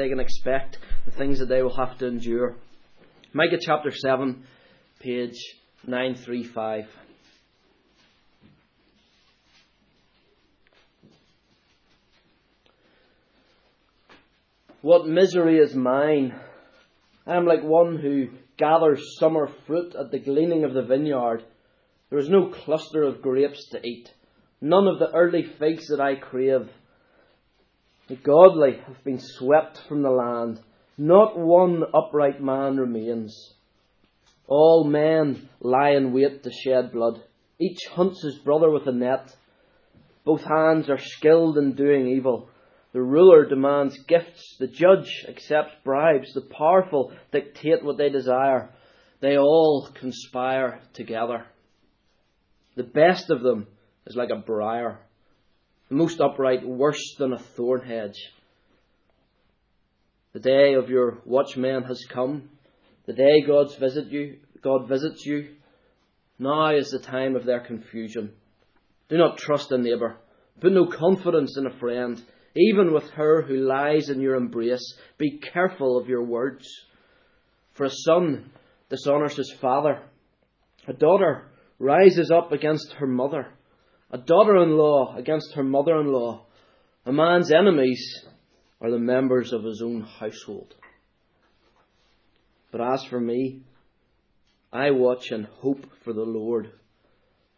they can expect, the things that they will have to endure. Micah chapter 7, page 935. What misery is mine! I am like one who gathers summer fruit at the gleaning of the vineyard. There is no cluster of grapes to eat, none of the early figs that I crave. The godly have been swept from the land. Not one upright man remains. All men lie in wait to shed blood. Each hunts his brother with a net. Both hands are skilled in doing evil. The ruler demands gifts. The judge accepts bribes. The powerful dictate what they desire. They all conspire together. The best of them is like a briar, most upright worse than a thorn hedge. The day of your watchmen has come. The day God's visit you, God visits you. Now is the time of their confusion. Do not trust a neighbour. Put no confidence in a friend. Even with her who lies in your embrace, be careful of your words. For a son dishonours his father. A daughter rises up against her mother. A daughter in law against her mother in law. A man's enemies are the members of his own household. But as for me, I watch and hope for the Lord.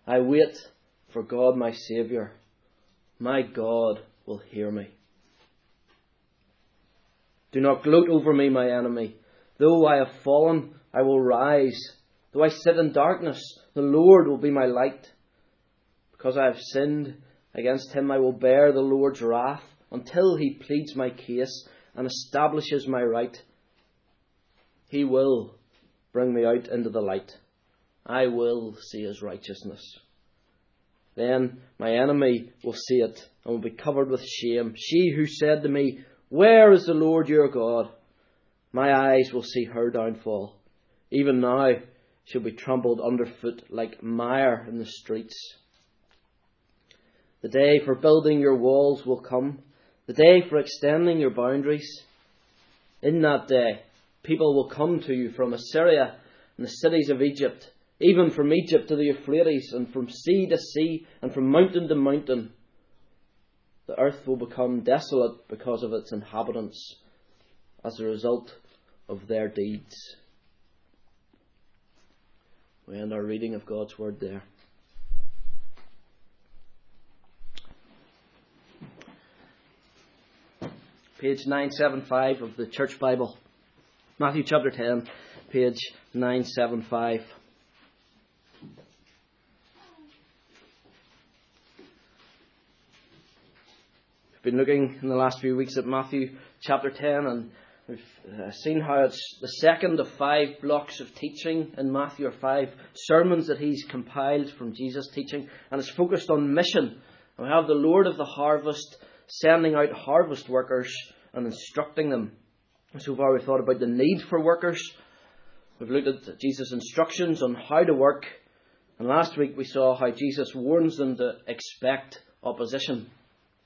I wait for God my Saviour. My God will hear me. Do not gloat over me, my enemy. Though I have fallen, I will rise. Though I sit in darkness, the Lord will be my light. Because I have sinned against him, I will bear the Lord's wrath until he pleads my case and establishes my right. He will bring me out into the light. I will see his righteousness. Then my enemy will see it and will be covered with shame. She who said to me, Where is the Lord your God? My eyes will see her downfall. Even now she'll be trampled underfoot like mire in the streets. The day for building your walls will come, the day for extending your boundaries. In that day, people will come to you from Assyria and the cities of Egypt even from Egypt to the Euphrates, and from sea to sea, and from mountain to mountain. The earth will become desolate because of its inhabitants as a result of their deeds. We end our reading of God's Word there. Page 975 of the Church Bible. Matthew chapter 10, page 975. We've been looking in the last few weeks at Matthew chapter 10 and we've uh, seen how it's the second of five blocks of teaching in Matthew, or five sermons that he's compiled from Jesus' teaching, and it's focused on mission. We have the Lord of the harvest sending out harvest workers and instructing them. So far, we've thought about the need for workers. We've looked at Jesus' instructions on how to work. And last week, we saw how Jesus warns them to expect opposition.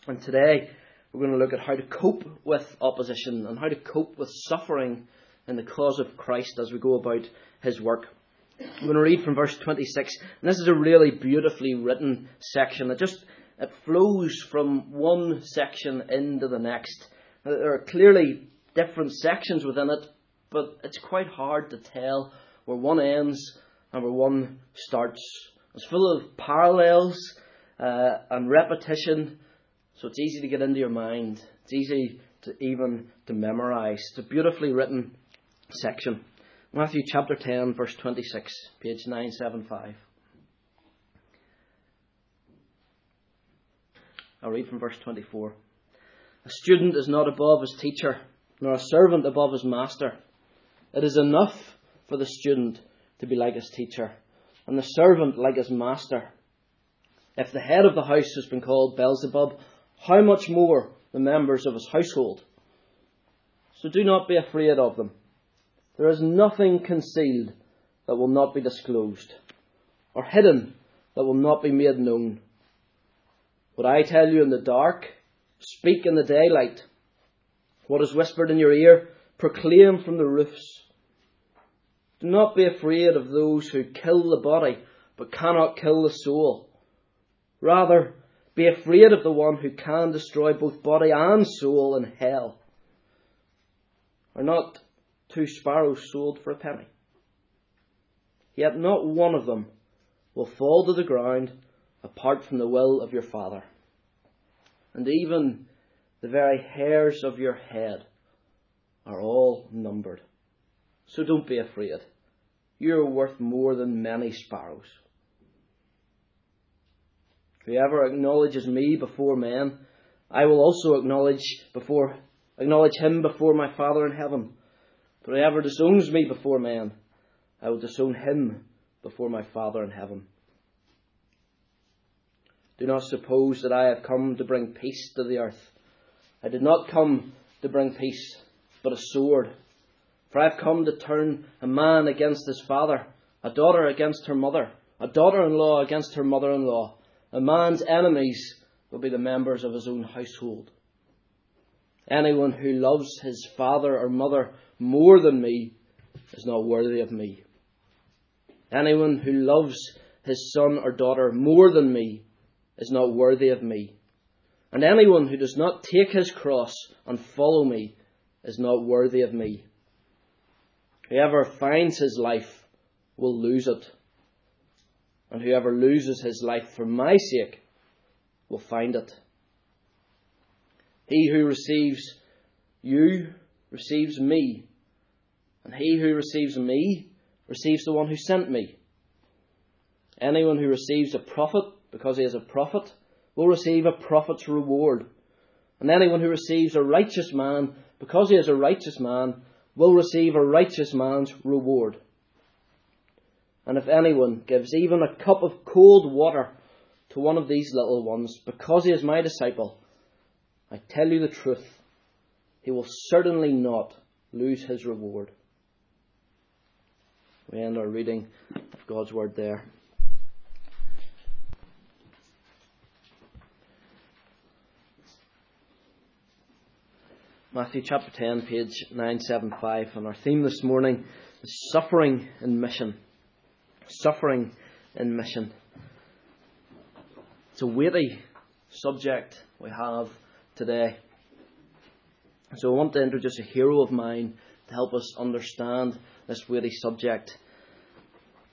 And today we're going to look at how to cope with opposition and how to cope with suffering in the cause of Christ as we go about his work. I'm going to read from verse 26, and this is a really beautifully written section. It just it flows from one section into the next. There are clearly different sections within it, but it's quite hard to tell where one ends and where one starts. It's full of parallels uh, and repetition so it's easy to get into your mind. It's easy to even to memorize. It's a beautifully written section. Matthew chapter 10, verse 26, page 975. I'll read from verse 24. A student is not above his teacher, nor a servant above his master. It is enough for the student to be like his teacher, and the servant like his master. If the head of the house has been called Beelzebub, how much more the members of his household? So do not be afraid of them. There is nothing concealed that will not be disclosed, or hidden that will not be made known. What I tell you in the dark, speak in the daylight. What is whispered in your ear, proclaim from the roofs. Do not be afraid of those who kill the body, but cannot kill the soul. Rather, be afraid of the one who can destroy both body and soul in hell. Are not two sparrows sold for a penny? Yet not one of them will fall to the ground apart from the will of your Father. And even the very hairs of your head are all numbered. So don't be afraid. You're worth more than many sparrows. Whoever acknowledges me before men, I will also acknowledge before acknowledge him before my Father in heaven. But whoever disowns me before men, I will disown him before my Father in heaven. Do not suppose that I have come to bring peace to the earth. I did not come to bring peace, but a sword. For I have come to turn a man against his father, a daughter against her mother, a daughter in law against her mother in law. A man's enemies will be the members of his own household. Anyone who loves his father or mother more than me is not worthy of me. Anyone who loves his son or daughter more than me is not worthy of me. And anyone who does not take his cross and follow me is not worthy of me. Whoever finds his life will lose it. And whoever loses his life for my sake will find it. He who receives you receives me. And he who receives me receives the one who sent me. Anyone who receives a prophet because he is a prophet will receive a prophet's reward. And anyone who receives a righteous man because he is a righteous man will receive a righteous man's reward. And if anyone gives even a cup of cold water to one of these little ones because he is my disciple, I tell you the truth, he will certainly not lose his reward. We end our reading of God's Word there. Matthew chapter 10, page 975, and our theme this morning is suffering in mission. Suffering in mission. It's a weighty subject we have today. So I want to introduce a hero of mine to help us understand this weighty subject.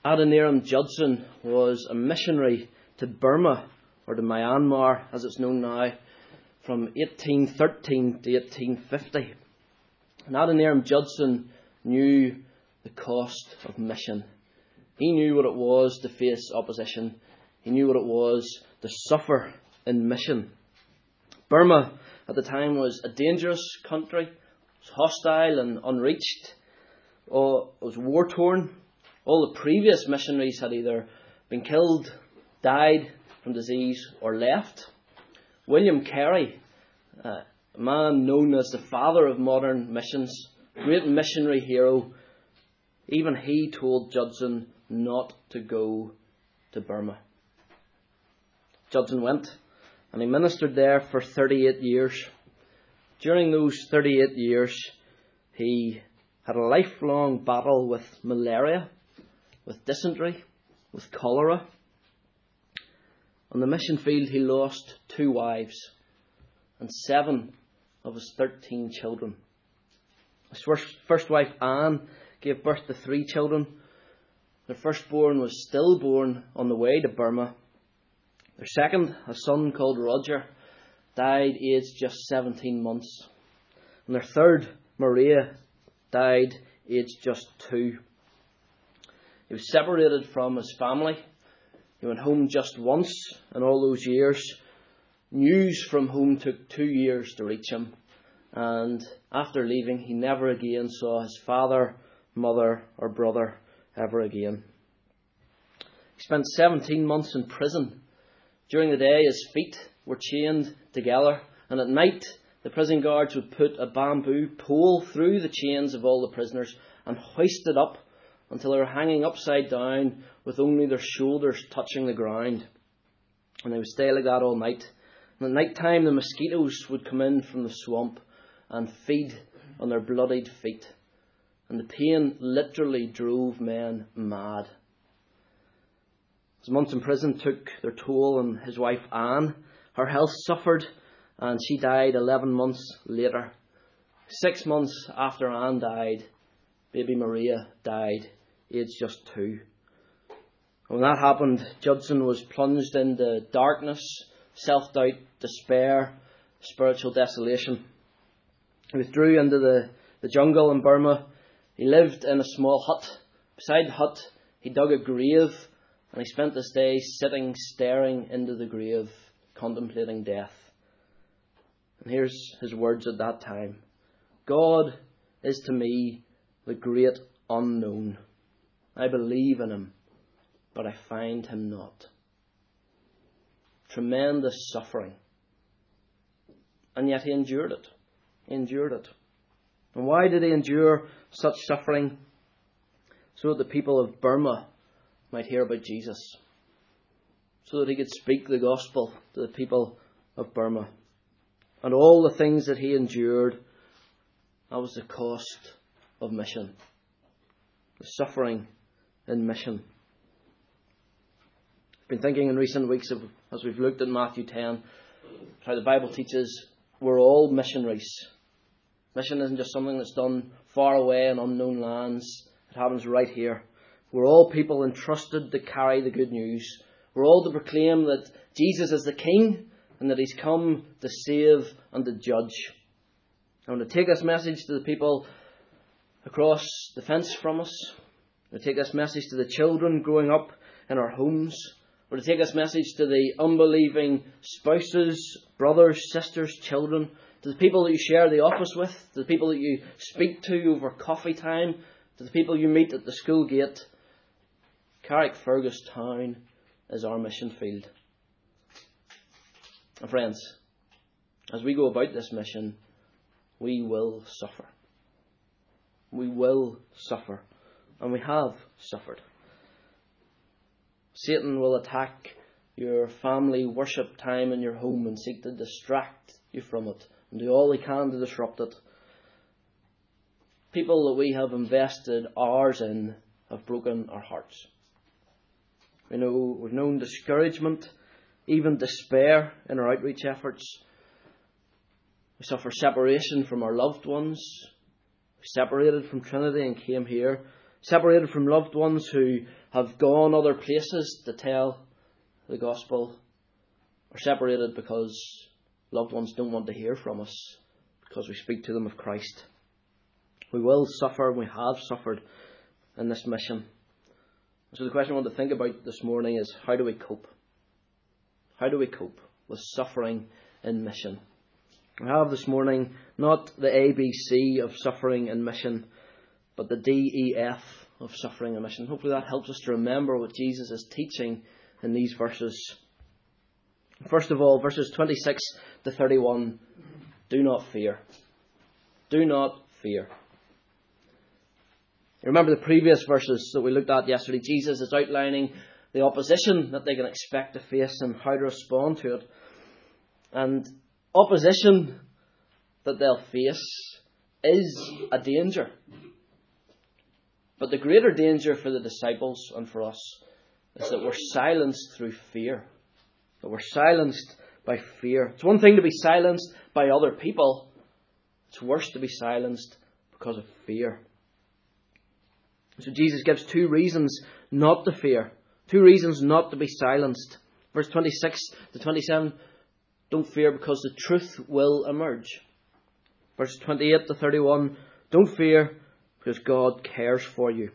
Adoniram Judson was a missionary to Burma, or to Myanmar as it's known now, from 1813 to 1850. And Adoniram Judson knew the cost of mission. He knew what it was to face opposition. He knew what it was to suffer in mission. Burma at the time was a dangerous country, it was hostile and unreached, or it was war torn. All the previous missionaries had either been killed, died from disease, or left. William Carey, a man known as the father of modern missions, great missionary hero, even he told Judson not to go to Burma. Judson went, and he ministered there for 38 years. During those 38 years, he had a lifelong battle with malaria, with dysentery, with cholera. On the mission field, he lost two wives and seven of his 13 children. His first, first wife, Anne, gave birth to three children. Their firstborn was stillborn on the way to Burma. Their second, a son called Roger, died aged just 17 months. And their third, Maria, died aged just two. He was separated from his family he went home just once in all those years. News from home took two years to reach him. And after leaving, he never again saw his father, mother, or brother ever again. He spent 17 months in prison. During the day, his feet were chained together, and at night, the prison guards would put a bamboo pole through the chains of all the prisoners and hoist it up until they were hanging upside down with only their shoulders touching the ground. And they would stay like that all night. And at night time, the mosquitoes would come in from the swamp and feed on their bloodied feet. And the pain literally drove men mad. His months in prison took their toll on his wife Anne. Her health suffered and she died 11 months later. Six months after Anne died, baby Maria died, aged just two. When that happened, Judson was plunged into darkness, self doubt, despair, spiritual desolation. He withdrew into the, the jungle in Burma. He lived in a small hut. Beside the hut, he dug a grave and he spent his days sitting, staring into the grave, contemplating death. And here's his words at that time God is to me the great unknown. I believe in him, but I find him not. Tremendous suffering. And yet he endured it. He endured it. And why did he endure such suffering? So that the people of Burma might hear about Jesus. So that he could speak the gospel to the people of Burma. And all the things that he endured, that was the cost of mission. The suffering in mission. I've been thinking in recent weeks of, as we've looked at Matthew 10, how the Bible teaches we're all missionaries. Mission isn't just something that's done far away in unknown lands. It happens right here. We're all people entrusted to carry the good news. We're all to proclaim that Jesus is the King and that He's come to save and to judge. I want to take this message to the people across the fence from us. To take this message to the children growing up in our homes. Want to take this message to the unbelieving spouses, brothers, sisters, children, to the people that you share the office with, to the people that you speak to over coffee time, to the people you meet at the school gate. Carrickfergus Town is our mission field. And friends, as we go about this mission, we will suffer. We will suffer. And we have suffered. Satan will attack your family worship time in your home and seek to distract you from it and do all he can to disrupt it. People that we have invested hours in have broken our hearts. We know we've known discouragement, even despair in our outreach efforts. We suffer separation from our loved ones. We separated from Trinity and came here. Separated from loved ones who have gone other places to tell the gospel. Or separated because loved ones don't want to hear from us because we speak to them of Christ. We will suffer, and we have suffered in this mission. So the question I want to think about this morning is how do we cope? How do we cope with suffering in mission? I have this morning not the ABC of suffering and mission, but the DEF of suffering and mission. Hopefully that helps us to remember what Jesus is teaching in these verses. First of all, verses 26 to 31 do not fear. Do not fear. Remember the previous verses that we looked at yesterday? Jesus is outlining the opposition that they can expect to face and how to respond to it. And opposition that they'll face is a danger. But the greater danger for the disciples and for us is that we're silenced through fear that we're silenced by fear. It's one thing to be silenced by other people, it's worse to be silenced because of fear. So Jesus gives two reasons not to fear, two reasons not to be silenced. Verse 26 to 27 don't fear because the truth will emerge. Verse 28 to 31 don't fear because God cares for you.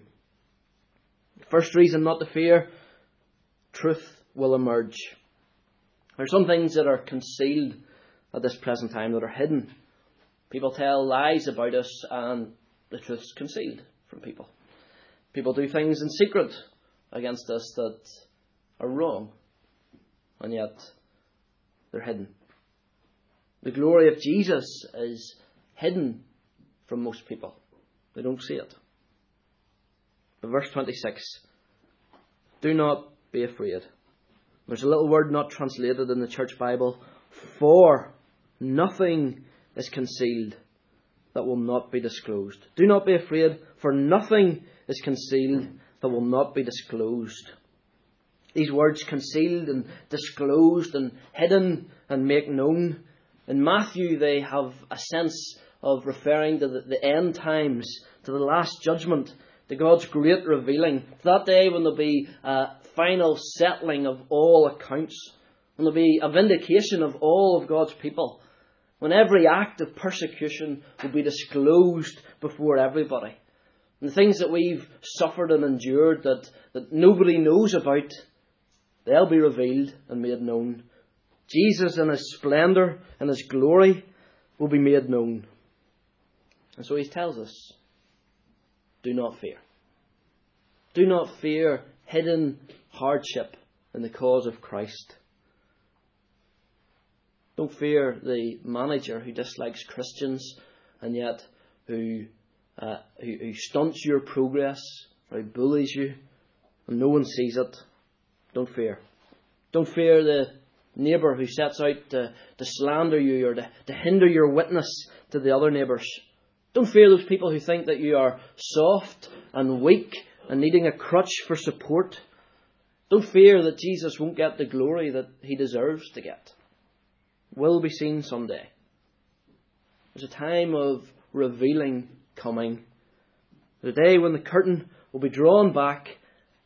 First reason not to fear truth will emerge. There are some things that are concealed at this present time that are hidden. People tell lies about us and the truth's concealed from people. People do things in secret against us that are wrong, and yet they're hidden. The glory of Jesus is hidden from most people. They er don't see it. But verse 26 Do not be afraid. There's a little word not translated in the church Bible. For nothing is concealed that will not be disclosed. Do not be afraid, for nothing is concealed that will not be disclosed. These words concealed and disclosed and hidden and make known. In Matthew, they have a sense of referring to the, the end times, to the last judgment, to God's great revealing, to that day when there'll be a final settling of all accounts, when there'll be a vindication of all of God's people, when every act of persecution will be disclosed before everybody. And the things that we've suffered and endured that, that nobody knows about, they'll be revealed and made known. Jesus in his splendour and his glory will be made known. And so he tells us do not fear. Do not fear hidden hardship in the cause of Christ. Don't fear the manager who dislikes Christians and yet who, uh, who, who stunts your progress or who bullies you and no one sees it. Don't fear. Don't fear the neighbour who sets out to, to slander you or to, to hinder your witness to the other neighbours. Don't fear those people who think that you are soft and weak and needing a crutch for support. Don't fear that Jesus won't get the glory that he deserves to get. Will be seen someday. There's a time of revealing coming. The day when the curtain will be drawn back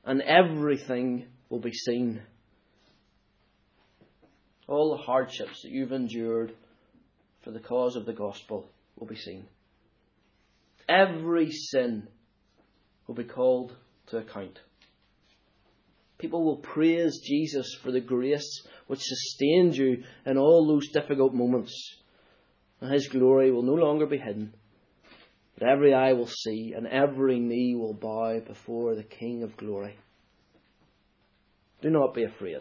and everything will be seen. All the hardships that you've endured for the cause of the gospel will be seen. Every sin will be called to account. People will praise Jesus for the grace which sustained you in all those difficult moments. And his glory will no longer be hidden. But every eye will see, and every knee will bow before the King of glory. Do not be afraid.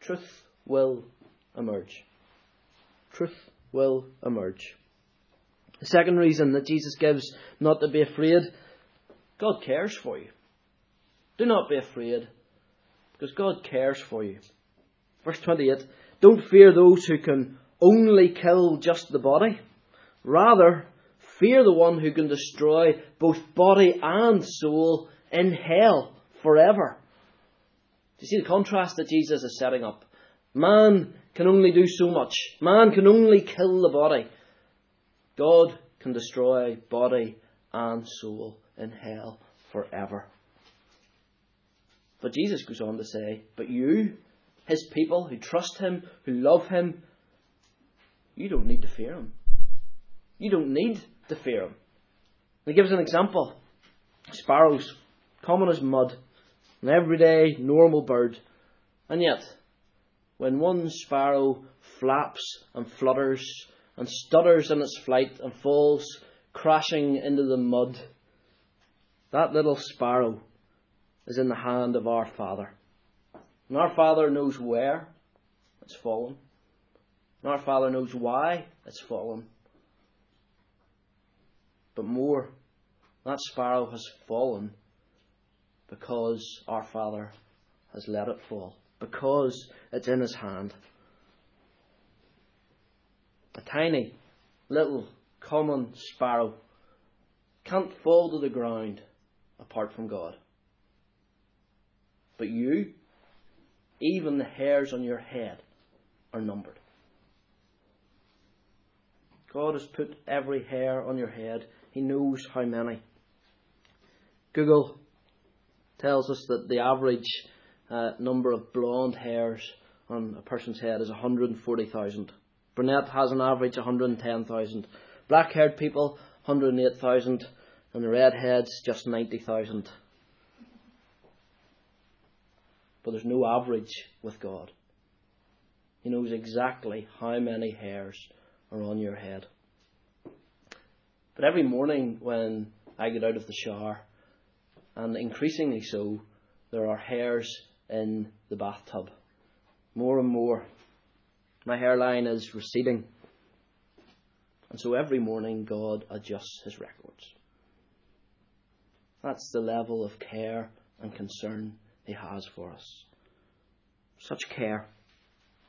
Truth will emerge. Truth will emerge. The second reason that Jesus gives not to be afraid God cares for you. Do not be afraid because God cares for you. Verse 28 Don't fear those who can only kill just the body. Rather, fear the one who can destroy both body and soul in hell forever. Do you see the contrast that Jesus is setting up? Man can only do so much. Man can only kill the body. God can destroy body and soul in hell forever. But Jesus goes on to say, But you, his people who trust him, who love him, you don't need to fear him. You don't need to fear him. He gives an example. Sparrows, common as mud, an everyday normal bird. And yet, when one sparrow flaps and flutters and stutters in its flight and falls crashing into the mud, that little sparrow is in the hand of our Father. And our Father knows where it's fallen. And our Father knows why it's fallen. But more, that sparrow has fallen because our Father has let it fall because it's in his hand. A tiny, little, common sparrow can't fall to the ground apart from God. But you, even the hairs on your head, are numbered. God has put every hair on your head. He knows how many. Google tells us that the average uh, number of blonde hairs on a person's head is 140,000. Brunette has an average of 110,000. Black haired people, 108,000. And the redheads, just 90,000. But there's no average with God. He knows exactly how many hairs are on your head. But every morning when I get out of the shower, and increasingly so, there are hairs in the bathtub. More and more. My hairline is receding. And so every morning God adjusts his records. That's the level of care and concern he has for us. Such care.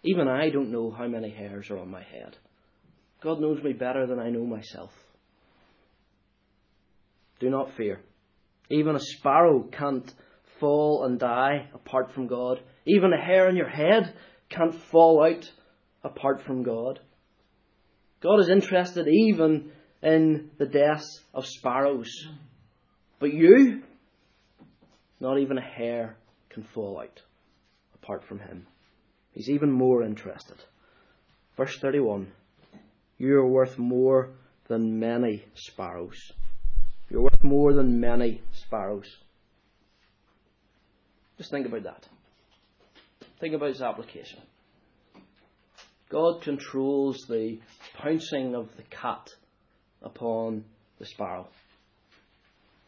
Even I don't know how many hairs are on my head. God knows me better than I know myself. Do not fear. Even a sparrow can't fall and die apart from God. Even a hair on your head can't fall out apart from God. God is interested even in the deaths of sparrows. But you, not even a hair can fall out apart from Him. He's even more interested. Verse 31 You are worth more than many sparrows. You're worth more than many sparrows. Just think about that. Think about its application. God controls the pouncing of the cat upon the sparrow.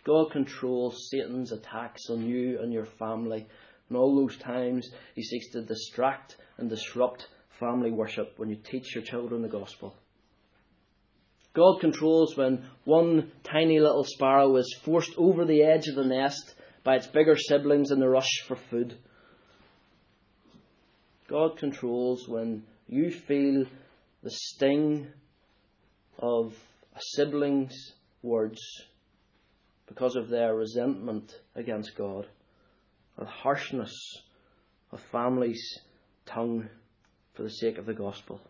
God controls Satan's attacks on you and your family. And all those times he seeks to distract and disrupt family worship when you teach your children the gospel. God controls when one tiny little sparrow is forced over the edge of the nest by its bigger siblings in the rush for food. God controls when you feel the sting of a sibling's words because of their resentment against God, or the harshness of family's tongue for the sake of the gospel.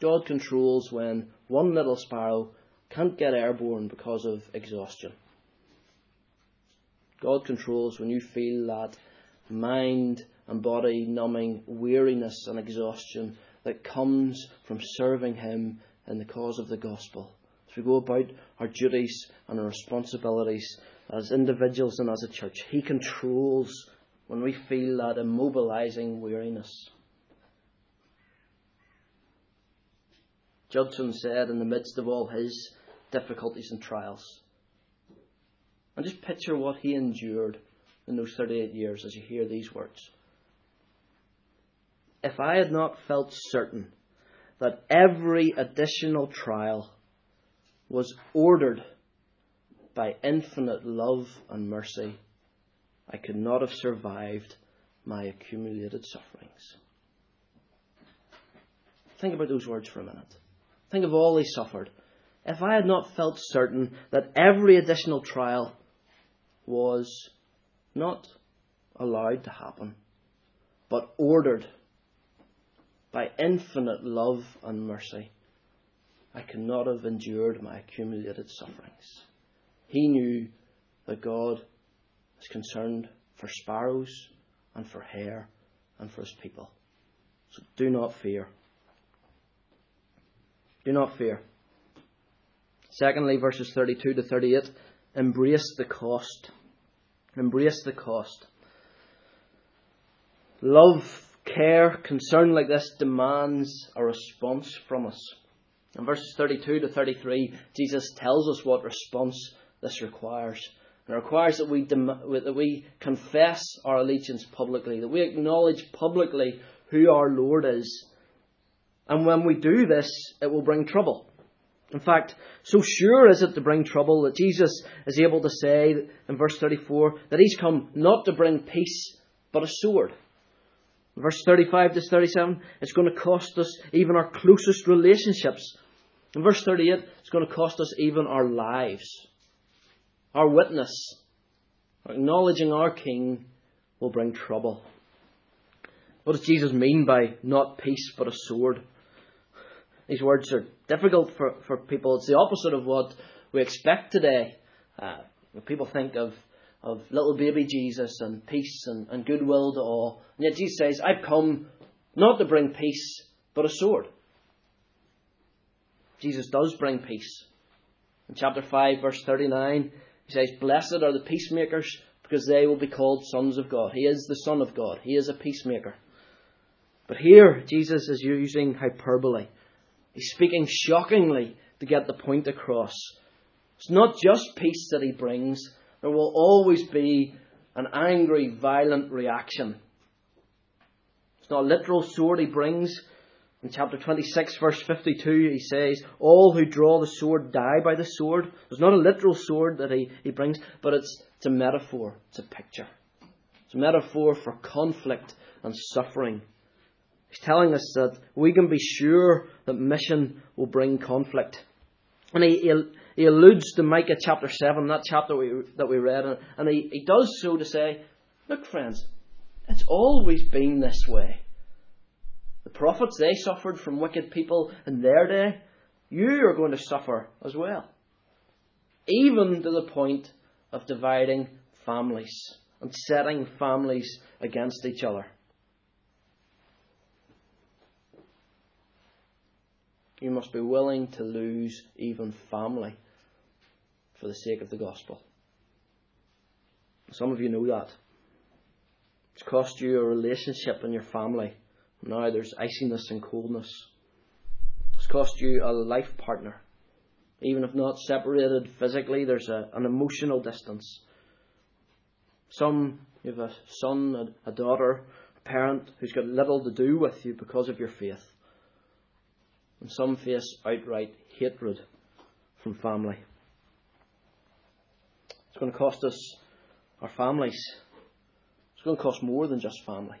God controls when one little sparrow can't get airborne because of exhaustion. God controls when you feel that mind and body numbing weariness and exhaustion that comes from serving Him in the cause of the gospel. As we go about our duties and our responsibilities as individuals and as a church, He controls when we feel that immobilizing weariness. Judson said in the midst of all his difficulties and trials. And just picture what he endured in those 38 years as you hear these words. If I had not felt certain that every additional trial was ordered by infinite love and mercy, I could not have survived my accumulated sufferings. Think about those words for a minute. Think of all he suffered. If I had not felt certain that every additional trial was not allowed to happen, but ordered by infinite love and mercy, I could not have endured my accumulated sufferings. He knew that God is concerned for sparrows and for hair and for his people. So do not fear. Do not fear. Secondly, verses 32 to 38 embrace the cost. Embrace the cost. Love, care, concern like this demands a response from us. In verses 32 to 33, Jesus tells us what response this requires. It requires that we, dem- that we confess our allegiance publicly, that we acknowledge publicly who our Lord is, and when we do this, it will bring trouble. In fact, so sure is it to bring trouble that Jesus is able to say in verse 34 that he's come not to bring peace, but a sword. Verse 35 to 37, it's going to cost us even our closest relationships. In verse 38, it's going to cost us even our lives. Our witness, acknowledging our King, will bring trouble. What does Jesus mean by not peace but a sword? These words are difficult for, for people. It's the opposite of what we expect today. Uh, people think of, of little baby Jesus and peace and, and goodwill to all. And yet Jesus says, I've come not to bring peace, but a sword. Jesus does bring peace. In chapter 5, verse 39, he says, Blessed are the peacemakers, because they will be called sons of God. He is the Son of God. He is a peacemaker. But here, Jesus is using hyperbole. He's speaking shockingly to get the point across. It's not just peace that he brings, there will always be an angry, violent reaction. It's not a literal sword he brings. In chapter 26, verse 52, he says, All who draw the sword die by the sword. It's not a literal sword that he, he brings, but it's, it's a metaphor, it's a picture. It's a metaphor for conflict and suffering. He's telling us that we can be sure that mission will bring conflict. And he, he, alludes to Micah chapter 7, that chapter we, that we read, and he, he does so to say, Look, friends, it's always been this way. The prophets, they suffered from wicked people in their day. You are going to suffer as well. Even to the point of dividing families and setting families against each other. You must be willing to lose even family for the sake of the gospel. Some of you know that. It's cost you a relationship in your family. Now there's iciness and coldness. It's cost you a life partner. Even if not separated physically, there's a, an emotional distance. Some, you have a son, a, a daughter, a parent who's got little to do with you because of your faith. And some face outright hatred from family. It's going to cost us our families. It's going to cost more than just family.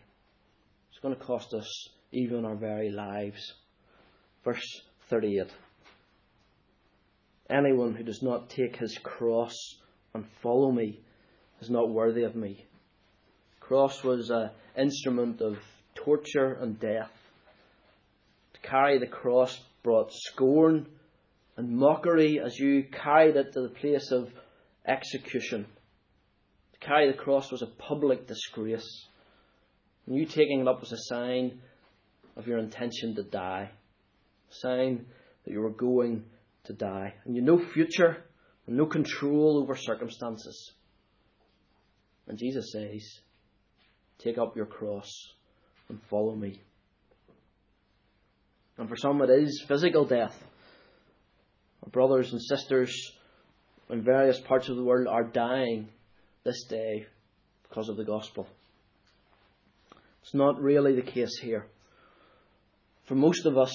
It's going to cost us even our very lives. Verse 38 Anyone who does not take his cross and follow me is not worthy of me. Cross was an instrument of torture and death. Carry the cross brought scorn and mockery as you carried it to the place of execution. To carry the cross was a public disgrace. And you taking it up was a sign of your intention to die, a sign that you were going to die. And you no future and no control over circumstances. And Jesus says, Take up your cross and follow me. And for some, it is physical death. Our brothers and sisters in various parts of the world are dying this day because of the gospel. It's not really the case here. For most of us,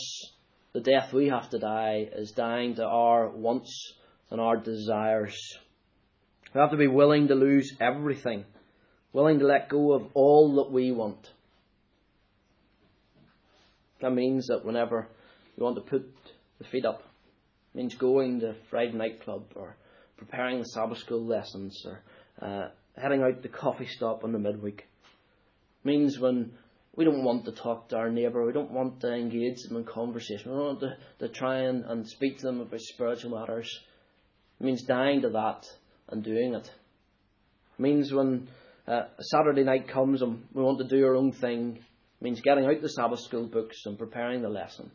the death we have to die is dying to our wants and our desires. We have to be willing to lose everything, willing to let go of all that we want. That means that whenever we want to put the feet up, it means going to Friday night club or preparing the Sabbath school lessons or uh, heading out to the coffee stop on the midweek. It means when we don't want to talk to our neighbour, we don't want to engage them in conversation, we don't want to, to try and, and speak to them about spiritual matters. It means dying to that and doing it. It means when uh, Saturday night comes and we want to do our own thing, means getting out the Sabbath school books and preparing the lesson.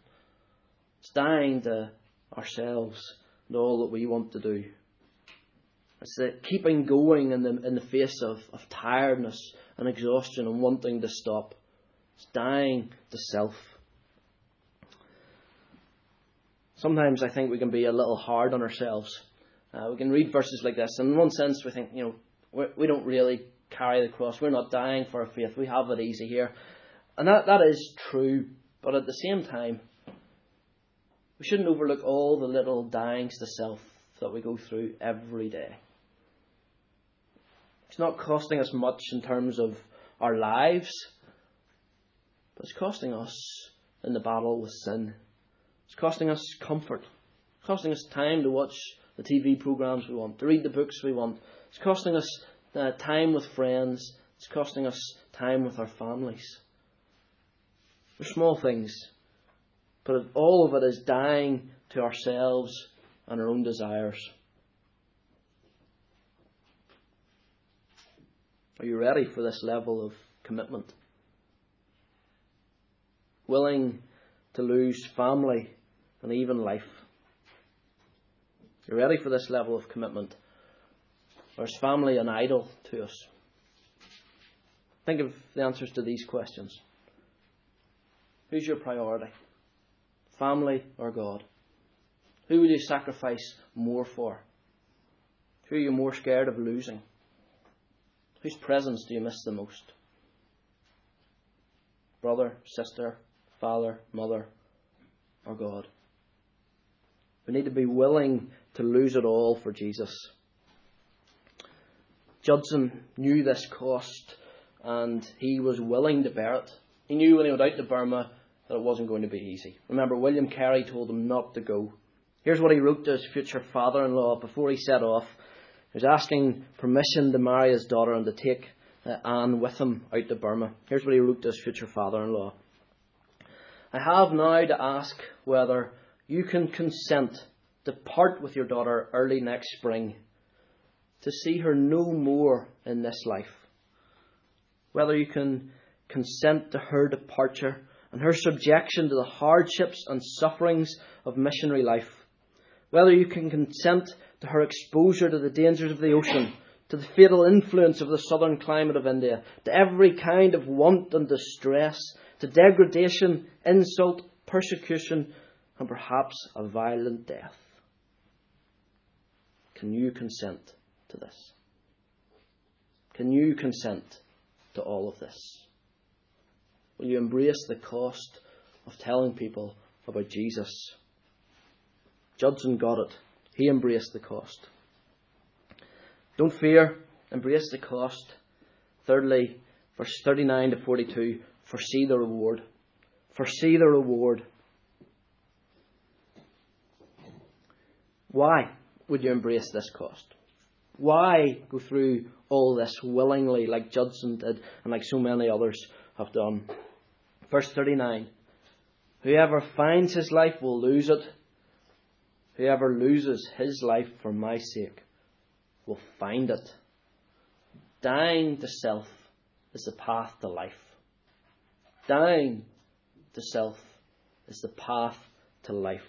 It's dying to ourselves and all that we want to do. It's the keeping going in the, in the face of, of tiredness and exhaustion and wanting to stop. It's dying to self. Sometimes I think we can be a little hard on ourselves. Uh, we can read verses like this, and in one sense, we think, you know, we're, we do not really carry the cross. We're not dying for our faith. We have it easy here. And that, that is true, but at the same time, we shouldn't overlook all the little dyings to self that we go through every day. It's not costing us much in terms of our lives, but it's costing us in the battle with sin. It's costing us comfort. It's costing us time to watch the TV programs we want, to read the books we want. It's costing us uh, time with friends. It's costing us time with our families. Small things, but all of it is dying to ourselves and our own desires. Are you ready for this level of commitment? Willing to lose family and even life? You ready for this level of commitment? Or is family an idol to us? Think of the answers to these questions. Who's your priority? Family or God? Who will you sacrifice more for? Who are you more scared of losing? Whose presence do you miss the most? Brother, sister, father, mother, or God? We need to be willing to lose it all for Jesus. Judson knew this cost and he was willing to bear it. He knew when he went out to Burma that it wasn't going to be easy. Remember, William Carey told him not to go. Here's what he wrote to his future father in law before he set off. He was asking permission to marry his daughter and to take uh, Anne with him out to Burma. Here's what he wrote to his future father in law I have now to ask whether you can consent to part with your daughter early next spring, to see her no more in this life. Whether you can consent to her departure and her subjection to the hardships and sufferings of missionary life. Whether you can consent to her exposure to the dangers of the ocean, to the fatal influence of the southern climate of India, to every kind of want and distress, to degradation, insult, persecution, and perhaps a violent death. Can you consent to this? Can you consent to all of this? Will you embrace the cost of telling people about Jesus? Judson got it. He embraced the cost. Don't fear, embrace the cost. Thirdly, verse 39 to 42, foresee the reward. Foresee the reward. Why would you embrace this cost? Why go through all this willingly, like Judson did, and like so many others have done? Verse 39 Whoever finds his life will lose it. Whoever loses his life for my sake will find it. Dying to self is the path to life. Dying to self is the path to life.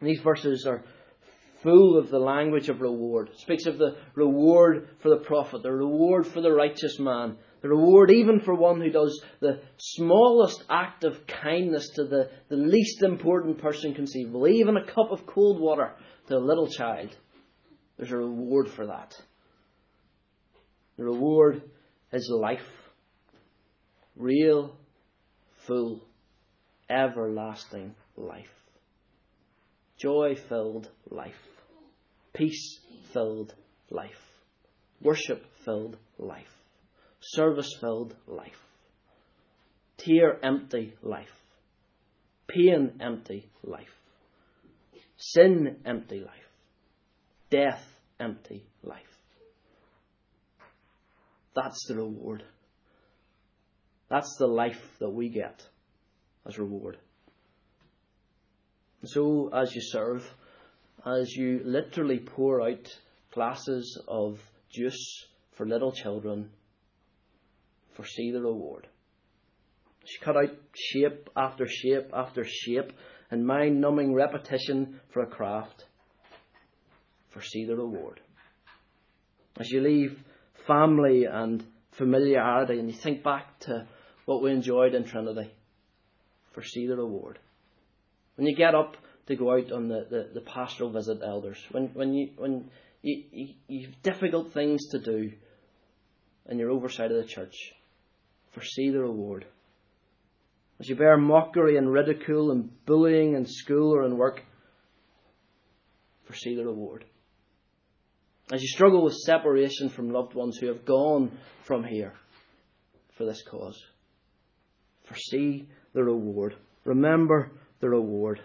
And these verses are full of the language of reward. It speaks of the reward for the prophet, the reward for the righteous man, the reward even for one who does the smallest act of kindness to the, the least important person conceivable, even a cup of cold water to a little child. There's a reward for that. The reward is life. Real, full, everlasting life. Joy filled life. Peace filled life. Worship filled life service filled life, tear empty life, pain empty life, sin empty life, death empty life. That's the reward. That's the life that we get as reward. So, as you serve, as you literally pour out glasses of juice for little children foresee the reward. She cut out shape after shape after shape and mind numbing repetition for a craft. Foresee the reward. As you leave family and familiarity and you think back to what we enjoyed in Trinity, foresee the reward. When you get up to go out on the, the, the pastoral visit, elders, when, when, you, when you, you, you've difficult things to do in your oversight of the church, foresee the reward. As you bear mockery and ridicule and bullying in school or in work, foresee the reward. As you struggle with separation from loved ones who have gone from here for this cause, foresee the reward. Remember the reward.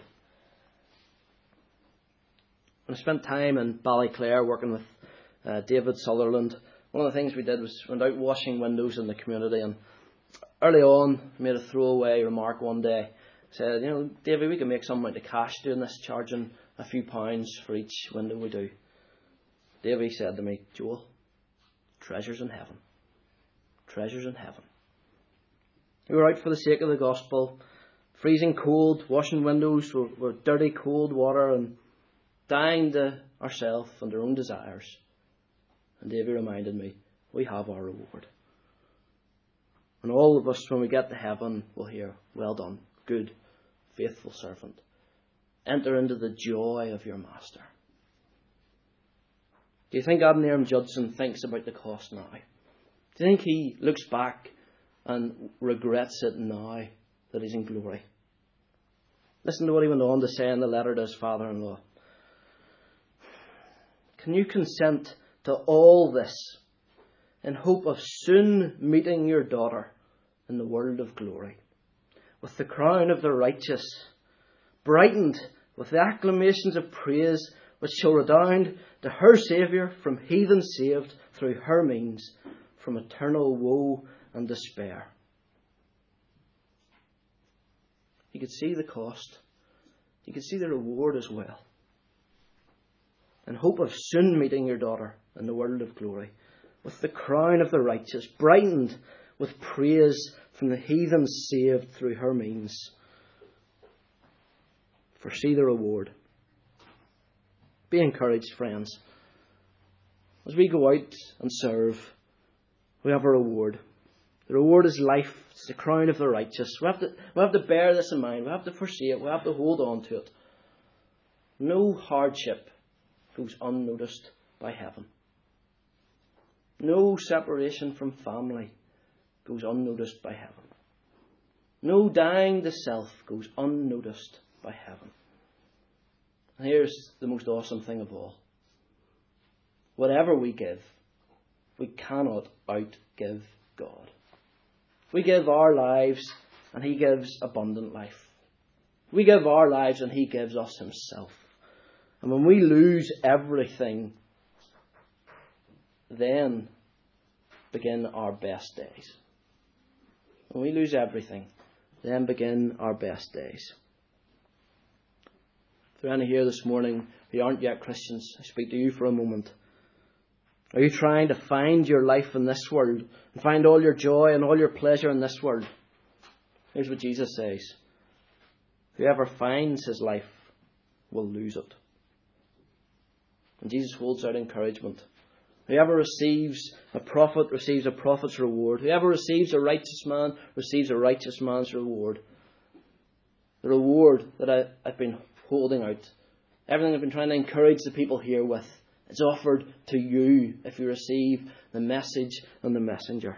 I spent time in Ballyclare working with uh, David Sutherland, one of the things we did was went out washing windows in the community and early on, made a throwaway remark one day. Said, you know, David, we can make some amount of cash doing this, charging a few pounds for each window we do. Davy said to me, Joel, treasures in heaven. Treasures in heaven. We were out for the sake of the gospel, freezing cold, washing windows with, with dirty cold water and dying to ourselves and our own desires. And Davy reminded me, we have our reward. And all of us, when we get to heaven, will hear, Well done, good, faithful servant. Enter into the joy of your master. Do you think Adoniram Judson thinks about the cost now? Do you think he looks back and regrets it now that he's in glory? Listen to what he went on to say in the letter to his father in law. Can you consent to all this in hope of soon meeting your daughter in the world of glory, with the crown of the righteous, brightened with the acclamations of praise which shall redound to her Saviour from heathen saved through her means from eternal woe and despair. He could see the cost. He could see the reward as well. In hope of soon meeting your daughter in the world of glory, with the crown of the righteous, brightened with praise from the heathen saved through her means. Foresee the reward. Be encouraged, friends. As we go out and serve, we have a reward. The reward is life. It's the crown of the righteous. We have, to, we have to bear this in mind. We have to foresee it. We have to hold on to it. No hardship goes unnoticed by heaven. No separation from family goes unnoticed by heaven. No dying to self goes unnoticed by heaven. And here's the most awesome thing of all. Whatever we give, we cannot outgive God. We give our lives and He gives abundant life. We give our lives and He gives us Himself. And when we lose everything, then begin our best days. When we lose everything, then begin our best days. If there are any here this morning who aren't yet Christians, I speak to you for a moment. Are you trying to find your life in this world and find all your joy and all your pleasure in this world? Here's what Jesus says Whoever finds his life will lose it. And Jesus holds out encouragement. Whoever receives a prophet receives a prophet's reward. Whoever receives a righteous man receives a righteous man's reward. The reward that I, have been holding out. Everything I've been trying to encourage the people here with. It's offered to you if you receive the message and the messenger.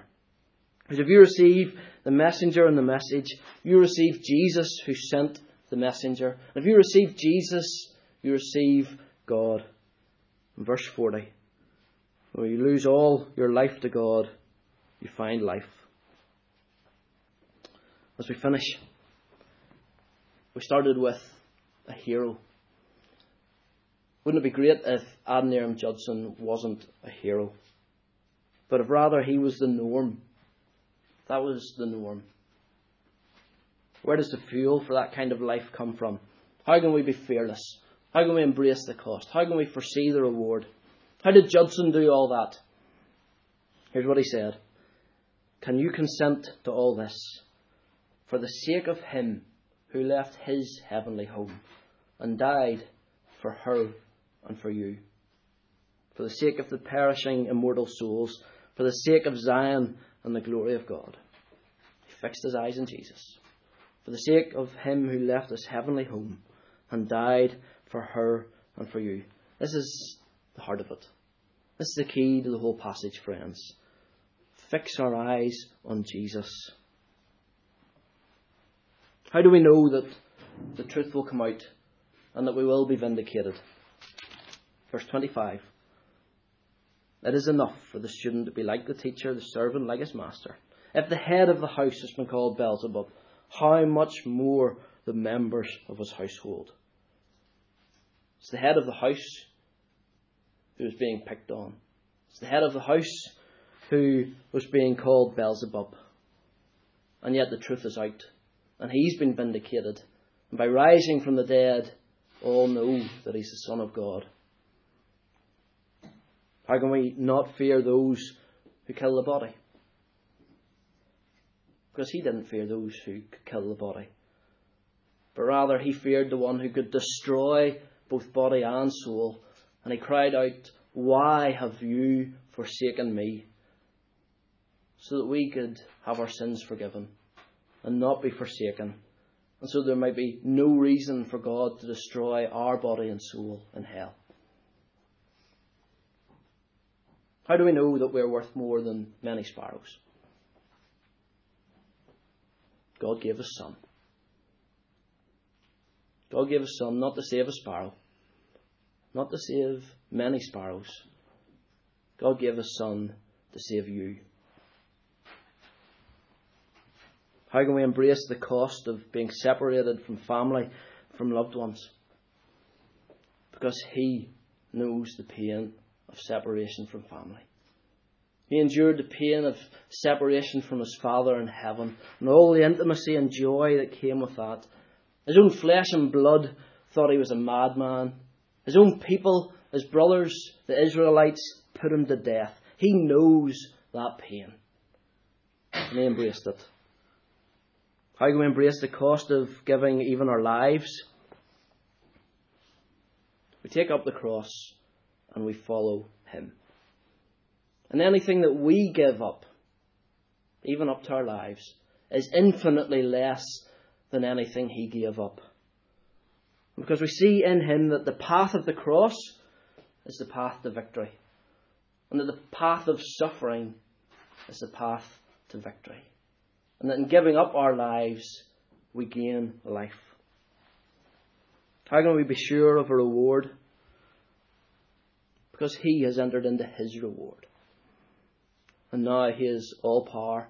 Because if you receive the messenger and the message, you receive Jesus who sent the messenger. And if you receive Jesus, you receive God. In verse 40, when you lose all your life to God, you find life. As we finish, we started with a hero. Wouldn't it be great if Adoniram Judson wasn't a hero? But if rather he was the norm. That was the norm. Where does the fuel for that kind of life come from? How can we be fearless? How can we embrace the cost? How can we foresee the reward? How did Judson do all that? Here's what he said Can you consent to all this for the sake of him who left his heavenly home and died for her and for you? For the sake of the perishing immortal souls, for the sake of Zion and the glory of God. He fixed his eyes on Jesus. For the sake of him who left his heavenly home and died for her and for you. This is the heart of it. This is the key to the whole passage, friends. Fix our eyes on Jesus. How do we know that the truth will come out and that we will be vindicated? Verse 25. It is enough for the student to be like the teacher, the servant like his master. If the head of the house has been called Beelzebub, how much more the members of his household? It's the head of the house who was being picked on. It's the head of the house who was being called Beelzebub. And yet the truth is out. And he's been vindicated. And by rising from the dead, all know that he's the Son of God. How can we not fear those who kill the body? Because he didn't fear those who could kill the body. But rather, he feared the one who could destroy both body and soul. And he cried out, Why have you forsaken me? So that we could have our sins forgiven and not be forsaken. And so there might be no reason for God to destroy our body and soul in hell. How do we know that we're worth more than many sparrows? God gave us Son. God gave us Son not to save a sparrow, not to save many sparrows. God gave His Son to save you. How can we embrace the cost of being separated from family, from loved ones? because he knows the pain of separation from family. He endured the pain of separation from his Father in heaven and all the intimacy and joy that came with that. His own flesh and blood thought he was a madman. His own people, his brothers, the Israelites, put him to death. He knows that pain. And he embraced it. How can we embrace the cost of giving even our lives? We take up the cross and we follow him. And anything that we give up, even up to our lives, is infinitely less than anything he gave up. Because we see in him that the path of the cross is the path to victory. And that the path of suffering is the path to victory. And that in giving up our lives, we gain life. How can we be sure of a reward? Because he has entered into his reward. And now he has all power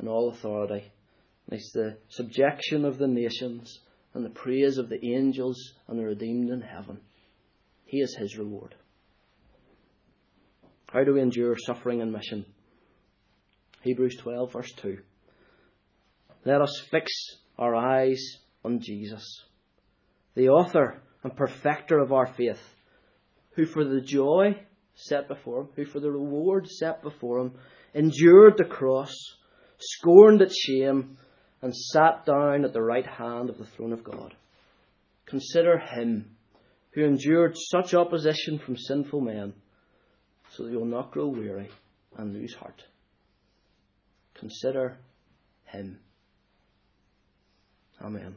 and all authority. And it's the subjection of the nations and the praise of the angels and the redeemed in heaven. He is his reward. How do we endure suffering and mission? Hebrews 12, verse 2. Let us fix our eyes on Jesus, the author and perfecter of our faith, who for the joy set before him, who for the reward set before him, endured the cross, scorned its shame, and sat down at the right hand of the throne of God. Consider him who endured such opposition from sinful men, so that you will not grow weary and lose heart. Consider him. Amen.